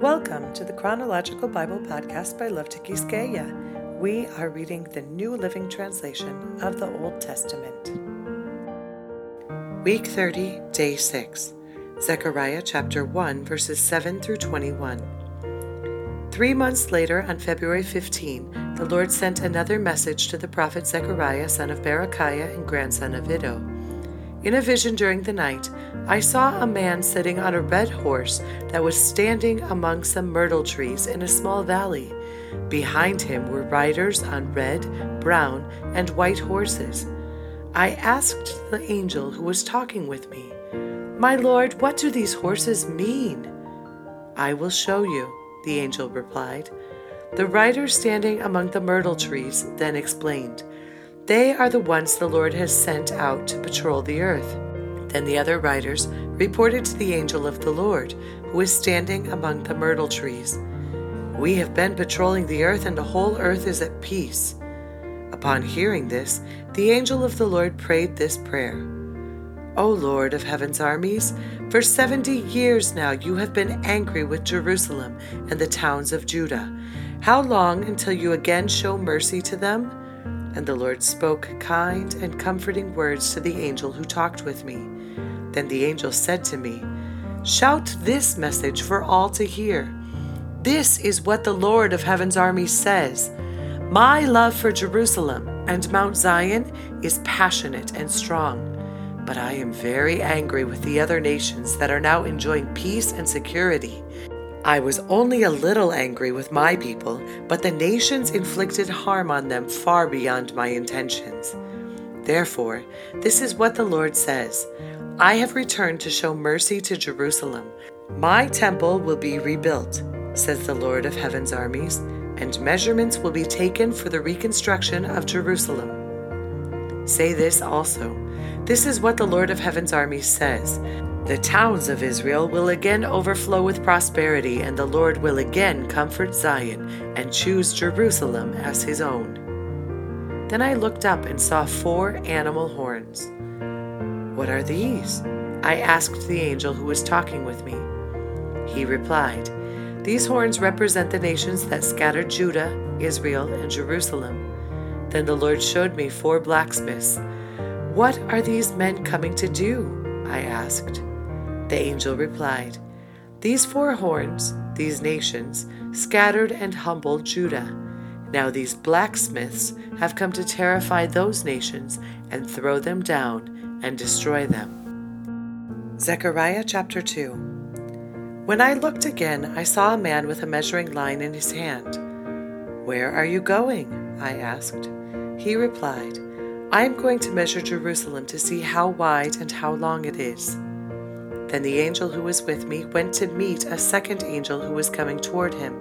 Welcome to the Chronological Bible Podcast by Love Tikiskeya. We are reading the New Living Translation of the Old Testament. Week 30, Day 6, Zechariah chapter 1, verses 7 through 21. Three months later, on February 15, the Lord sent another message to the prophet Zechariah, son of Berechiah and grandson of Iddo. In a vision during the night, I saw a man sitting on a red horse that was standing among some myrtle trees in a small valley. Behind him were riders on red, brown, and white horses. I asked the angel who was talking with me, My Lord, what do these horses mean? I will show you, the angel replied. The rider standing among the myrtle trees then explained, They are the ones the Lord has sent out to patrol the earth. Then the other riders reported to the angel of the Lord, who is standing among the myrtle trees. We have been patrolling the earth, and the whole earth is at peace. Upon hearing this, the angel of the Lord prayed this prayer O Lord of heaven's armies, for seventy years now you have been angry with Jerusalem and the towns of Judah. How long until you again show mercy to them? And the Lord spoke kind and comforting words to the angel who talked with me. Then the angel said to me, Shout this message for all to hear. This is what the Lord of heaven's army says My love for Jerusalem and Mount Zion is passionate and strong. But I am very angry with the other nations that are now enjoying peace and security. I was only a little angry with my people, but the nations inflicted harm on them far beyond my intentions. Therefore, this is what the Lord says I have returned to show mercy to Jerusalem. My temple will be rebuilt, says the Lord of heaven's armies, and measurements will be taken for the reconstruction of Jerusalem. Say this also This is what the Lord of heaven's armies says. The towns of Israel will again overflow with prosperity, and the Lord will again comfort Zion and choose Jerusalem as his own. Then I looked up and saw four animal horns. What are these? I asked the angel who was talking with me. He replied, These horns represent the nations that scattered Judah, Israel, and Jerusalem. Then the Lord showed me four blacksmiths. What are these men coming to do? I asked. The angel replied, These four horns, these nations, scattered and humbled Judah. Now these blacksmiths have come to terrify those nations and throw them down and destroy them. Zechariah chapter 2 When I looked again, I saw a man with a measuring line in his hand. Where are you going? I asked. He replied, I am going to measure Jerusalem to see how wide and how long it is. Then the angel who was with me went to meet a second angel who was coming toward him.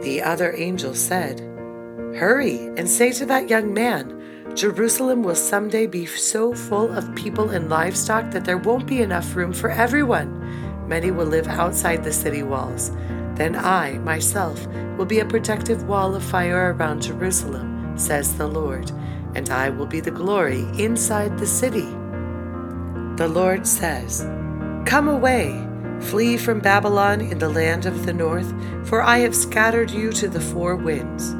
The other angel said, Hurry and say to that young man, Jerusalem will someday be so full of people and livestock that there won't be enough room for everyone. Many will live outside the city walls. Then I, myself, will be a protective wall of fire around Jerusalem, says the Lord, and I will be the glory inside the city. The Lord says, Come away, flee from Babylon in the land of the north, for I have scattered you to the four winds.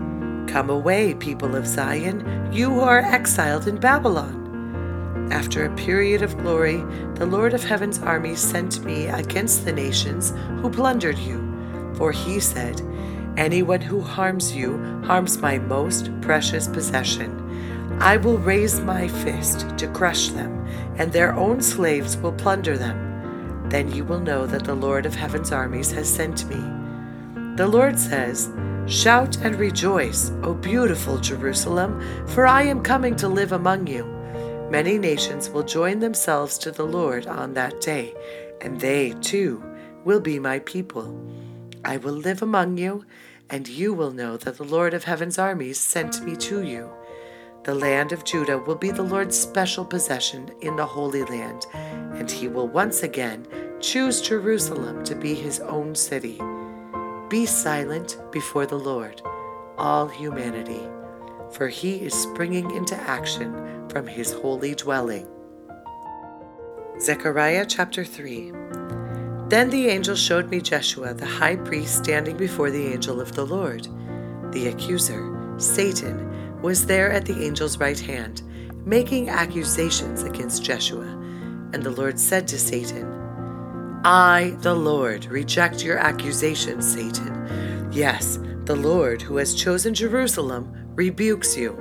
Come away, people of Zion, you who are exiled in Babylon. After a period of glory, the Lord of heaven's armies sent me against the nations who plundered you. For he said, Anyone who harms you harms my most precious possession. I will raise my fist to crush them, and their own slaves will plunder them. Then you will know that the Lord of heaven's armies has sent me. The Lord says, Shout and rejoice, O beautiful Jerusalem, for I am coming to live among you. Many nations will join themselves to the Lord on that day, and they, too, will be my people. I will live among you, and you will know that the Lord of heaven's armies sent me to you. The land of Judah will be the Lord's special possession in the Holy Land, and he will once again choose Jerusalem to be his own city. Be silent before the Lord, all humanity, for he is springing into action from his holy dwelling. Zechariah chapter 3 Then the angel showed me Jeshua, the high priest, standing before the angel of the Lord. The accuser, Satan, was there at the angel's right hand, making accusations against Jeshua. And the Lord said to Satan, I, the Lord, reject your accusations, Satan. Yes, the Lord, who has chosen Jerusalem, rebukes you.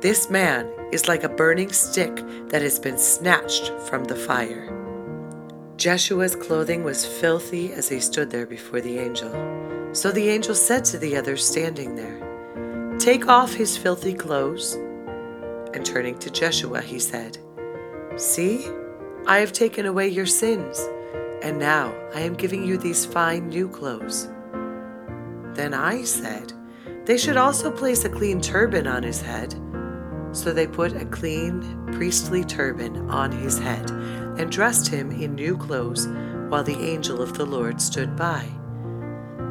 This man is like a burning stick that has been snatched from the fire. Jeshua's clothing was filthy as he stood there before the angel. So the angel said to the others standing there, Take off his filthy clothes. And turning to Jeshua, he said, See, I have taken away your sins, and now I am giving you these fine new clothes. Then I said, They should also place a clean turban on his head. So they put a clean priestly turban on his head and dressed him in new clothes while the angel of the Lord stood by.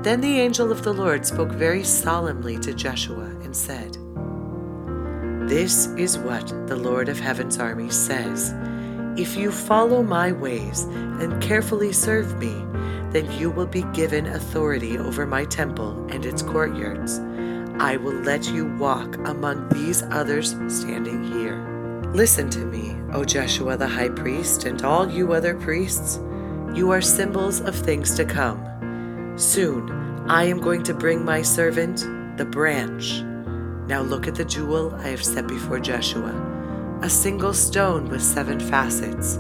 Then the angel of the Lord spoke very solemnly to Joshua and said, This is what the Lord of heaven's armies says. If you follow my ways and carefully serve me, then you will be given authority over my temple and its courtyards. I will let you walk among these others standing here. Listen to me, O Joshua the high priest, and all you other priests. You are symbols of things to come. Soon I am going to bring my servant, the branch. Now look at the jewel I have set before Jeshua a single stone with seven facets.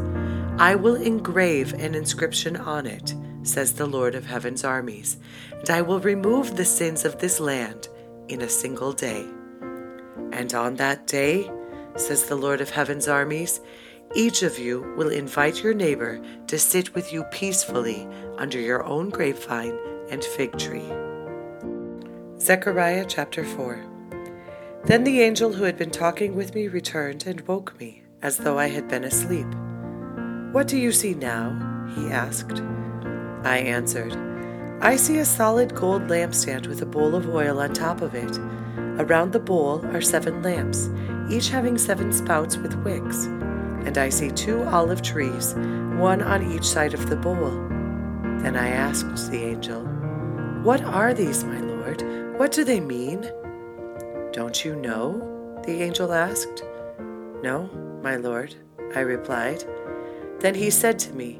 I will engrave an inscription on it, says the Lord of heaven's armies, and I will remove the sins of this land in a single day. And on that day, says the Lord of heaven's armies, each of you will invite your neighbor to sit with you peacefully under your own grapevine and fig tree. Zechariah chapter 4 Then the angel who had been talking with me returned and woke me, as though I had been asleep. What do you see now? he asked. I answered, I see a solid gold lampstand with a bowl of oil on top of it. Around the bowl are seven lamps, each having seven spouts with wicks. And I see two olive trees, one on each side of the bowl. Then I asked the angel, What are these, my lord? What do they mean? Don't you know? the angel asked. No, my lord, I replied. Then he said to me,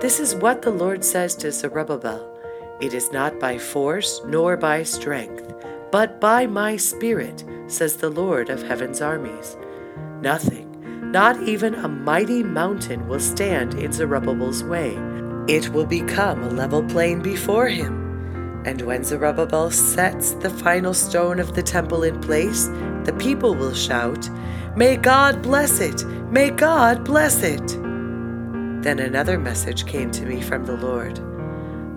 This is what the Lord says to Zerubbabel It is not by force nor by strength, but by my Spirit, says the Lord of heaven's armies. Nothing, not even a mighty mountain, will stand in Zerubbabel's way. It will become a level plain before him. And when Zerubbabel sets the final stone of the temple in place, the people will shout, May God bless it! May God bless it! Then another message came to me from the Lord.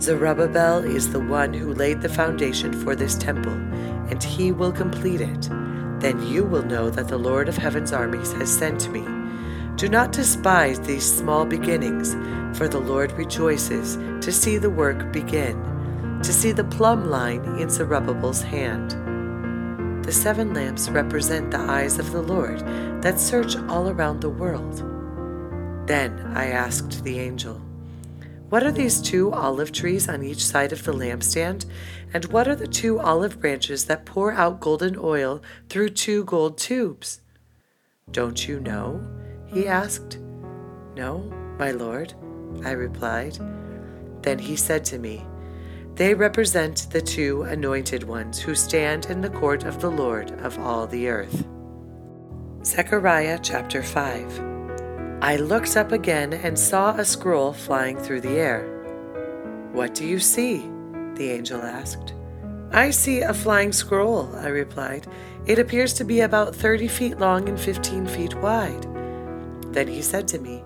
Zerubbabel is the one who laid the foundation for this temple, and he will complete it. Then you will know that the Lord of heaven's armies has sent me. Do not despise these small beginnings, for the Lord rejoices to see the work begin, to see the plumb line in Zerubbabel's hand. The seven lamps represent the eyes of the Lord that search all around the world. Then I asked the angel, What are these two olive trees on each side of the lampstand? And what are the two olive branches that pour out golden oil through two gold tubes? Don't you know? he asked. No, my lord, I replied. Then he said to me, They represent the two anointed ones who stand in the court of the Lord of all the earth. Zechariah chapter 5 I looked up again and saw a scroll flying through the air. What do you see? the angel asked. I see a flying scroll, I replied. It appears to be about 30 feet long and 15 feet wide. Then he said to me,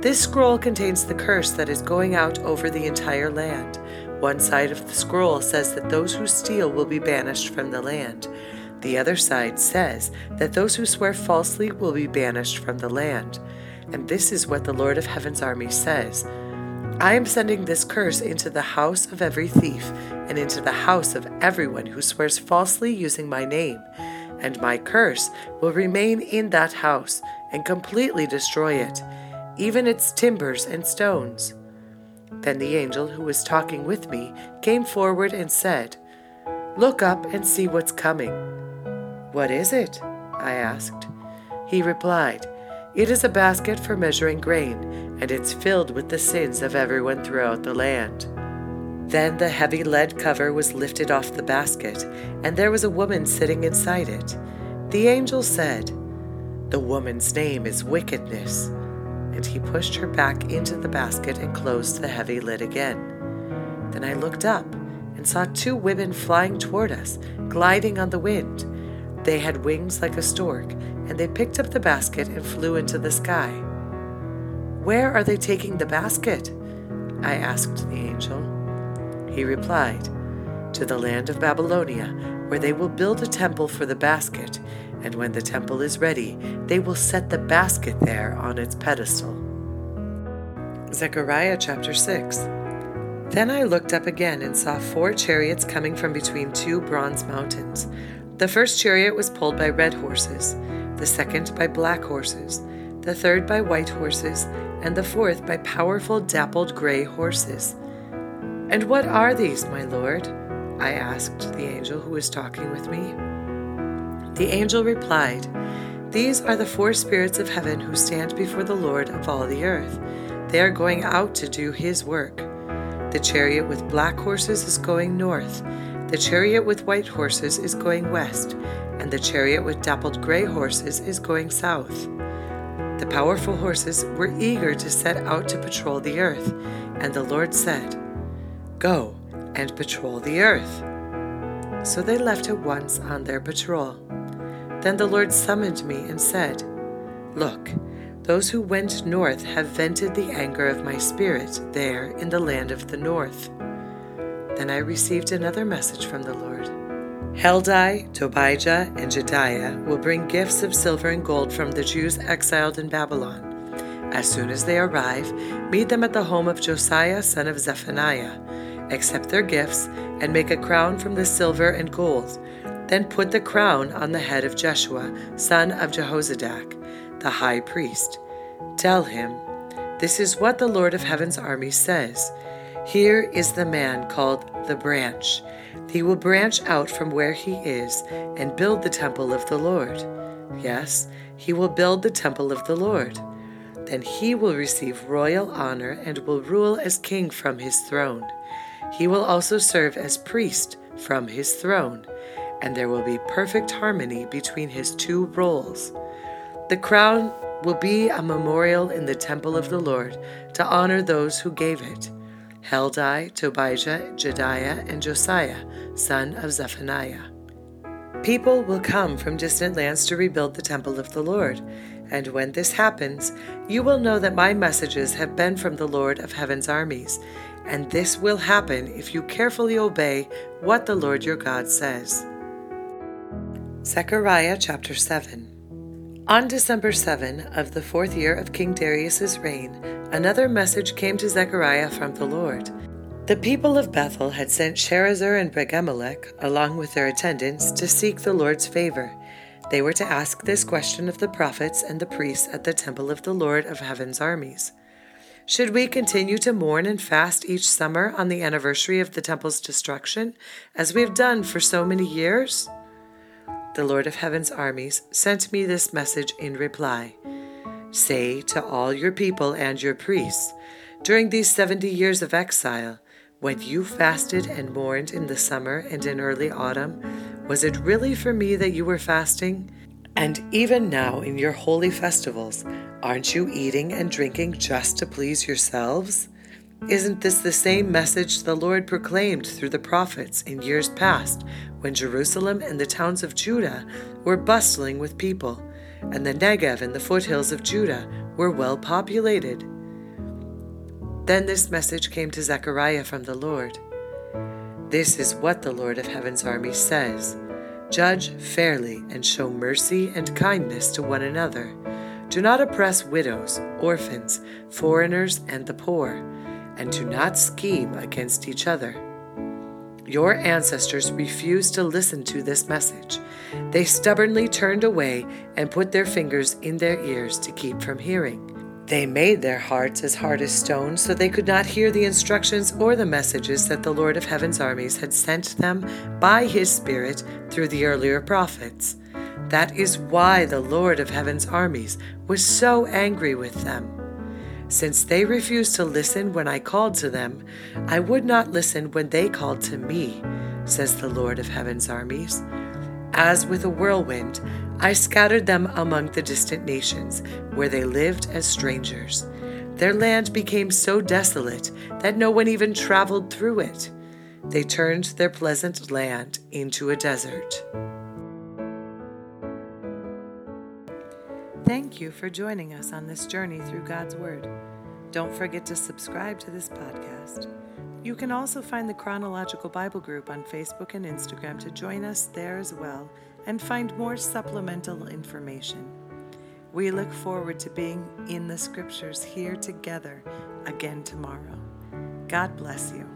This scroll contains the curse that is going out over the entire land. One side of the scroll says that those who steal will be banished from the land. The other side says that those who swear falsely will be banished from the land. And this is what the Lord of Heaven's army says I am sending this curse into the house of every thief, and into the house of everyone who swears falsely using my name. And my curse will remain in that house and completely destroy it, even its timbers and stones. Then the angel who was talking with me came forward and said, Look up and see what's coming. What is it? I asked. He replied, It is a basket for measuring grain, and it's filled with the sins of everyone throughout the land. Then the heavy lead cover was lifted off the basket, and there was a woman sitting inside it. The angel said, The woman's name is Wickedness. And he pushed her back into the basket and closed the heavy lid again. Then I looked up and saw two women flying toward us, gliding on the wind. They had wings like a stork, and they picked up the basket and flew into the sky. Where are they taking the basket? I asked the angel. He replied, To the land of Babylonia, where they will build a temple for the basket, and when the temple is ready, they will set the basket there on its pedestal. Zechariah chapter 6. Then I looked up again and saw four chariots coming from between two bronze mountains. The first chariot was pulled by red horses, the second by black horses, the third by white horses, and the fourth by powerful dappled gray horses. And what are these, my Lord? I asked the angel who was talking with me. The angel replied, These are the four spirits of heaven who stand before the Lord of all the earth. They are going out to do his work. The chariot with black horses is going north, the chariot with white horses is going west, and the chariot with dappled gray horses is going south. The powerful horses were eager to set out to patrol the earth, and the Lord said, Go and patrol the earth. So they left at once on their patrol. Then the Lord summoned me and said, Look, those who went north have vented the anger of my spirit there in the land of the north. Then I received another message from the Lord. Heldai, Tobijah, and Jedaiah will bring gifts of silver and gold from the Jews exiled in Babylon. As soon as they arrive, meet them at the home of Josiah, son of Zephaniah accept their gifts, and make a crown from the silver and gold. Then put the crown on the head of Jeshua, son of Jehozadak, the high priest. Tell him, This is what the Lord of heaven's army says. Here is the man called the branch. He will branch out from where he is and build the temple of the Lord. Yes, he will build the temple of the Lord. Then he will receive royal honor and will rule as king from his throne. He will also serve as priest from his throne, and there will be perfect harmony between his two roles. The crown will be a memorial in the temple of the Lord to honor those who gave it Heldai, Tobijah, Jedaiah, and Josiah, son of Zephaniah. People will come from distant lands to rebuild the temple of the Lord. And when this happens, you will know that my messages have been from the Lord of heaven's armies, and this will happen if you carefully obey what the Lord your God says. Zechariah chapter 7 On December 7 of the fourth year of King Darius's reign, another message came to Zechariah from the Lord. The people of Bethel had sent Sharezer and Regemmelech, along with their attendants, to seek the Lord's favor. They were to ask this question of the prophets and the priests at the temple of the Lord of heaven's armies. Should we continue to mourn and fast each summer on the anniversary of the temple's destruction, as we have done for so many years? The Lord of Heaven's armies sent me this message in reply Say to all your people and your priests, during these seventy years of exile, when you fasted and mourned in the summer and in early autumn, was it really for me that you were fasting? And even now, in your holy festivals, aren't you eating and drinking just to please yourselves? Isn't this the same message the Lord proclaimed through the prophets in years past, when Jerusalem and the towns of Judah were bustling with people, and the Negev and the foothills of Judah were well populated? Then this message came to Zechariah from the Lord. This is what the Lord of Heaven's army says. Judge fairly and show mercy and kindness to one another. Do not oppress widows, orphans, foreigners, and the poor, and do not scheme against each other. Your ancestors refused to listen to this message. They stubbornly turned away and put their fingers in their ears to keep from hearing. They made their hearts as hard as stone so they could not hear the instructions or the messages that the Lord of Heaven's armies had sent them by his Spirit through the earlier prophets. That is why the Lord of Heaven's armies was so angry with them. Since they refused to listen when I called to them, I would not listen when they called to me, says the Lord of Heaven's armies. As with a whirlwind, I scattered them among the distant nations, where they lived as strangers. Their land became so desolate that no one even traveled through it. They turned their pleasant land into a desert. Thank you for joining us on this journey through God's Word. Don't forget to subscribe to this podcast. You can also find the Chronological Bible Group on Facebook and Instagram to join us there as well and find more supplemental information. We look forward to being in the scriptures here together again tomorrow. God bless you.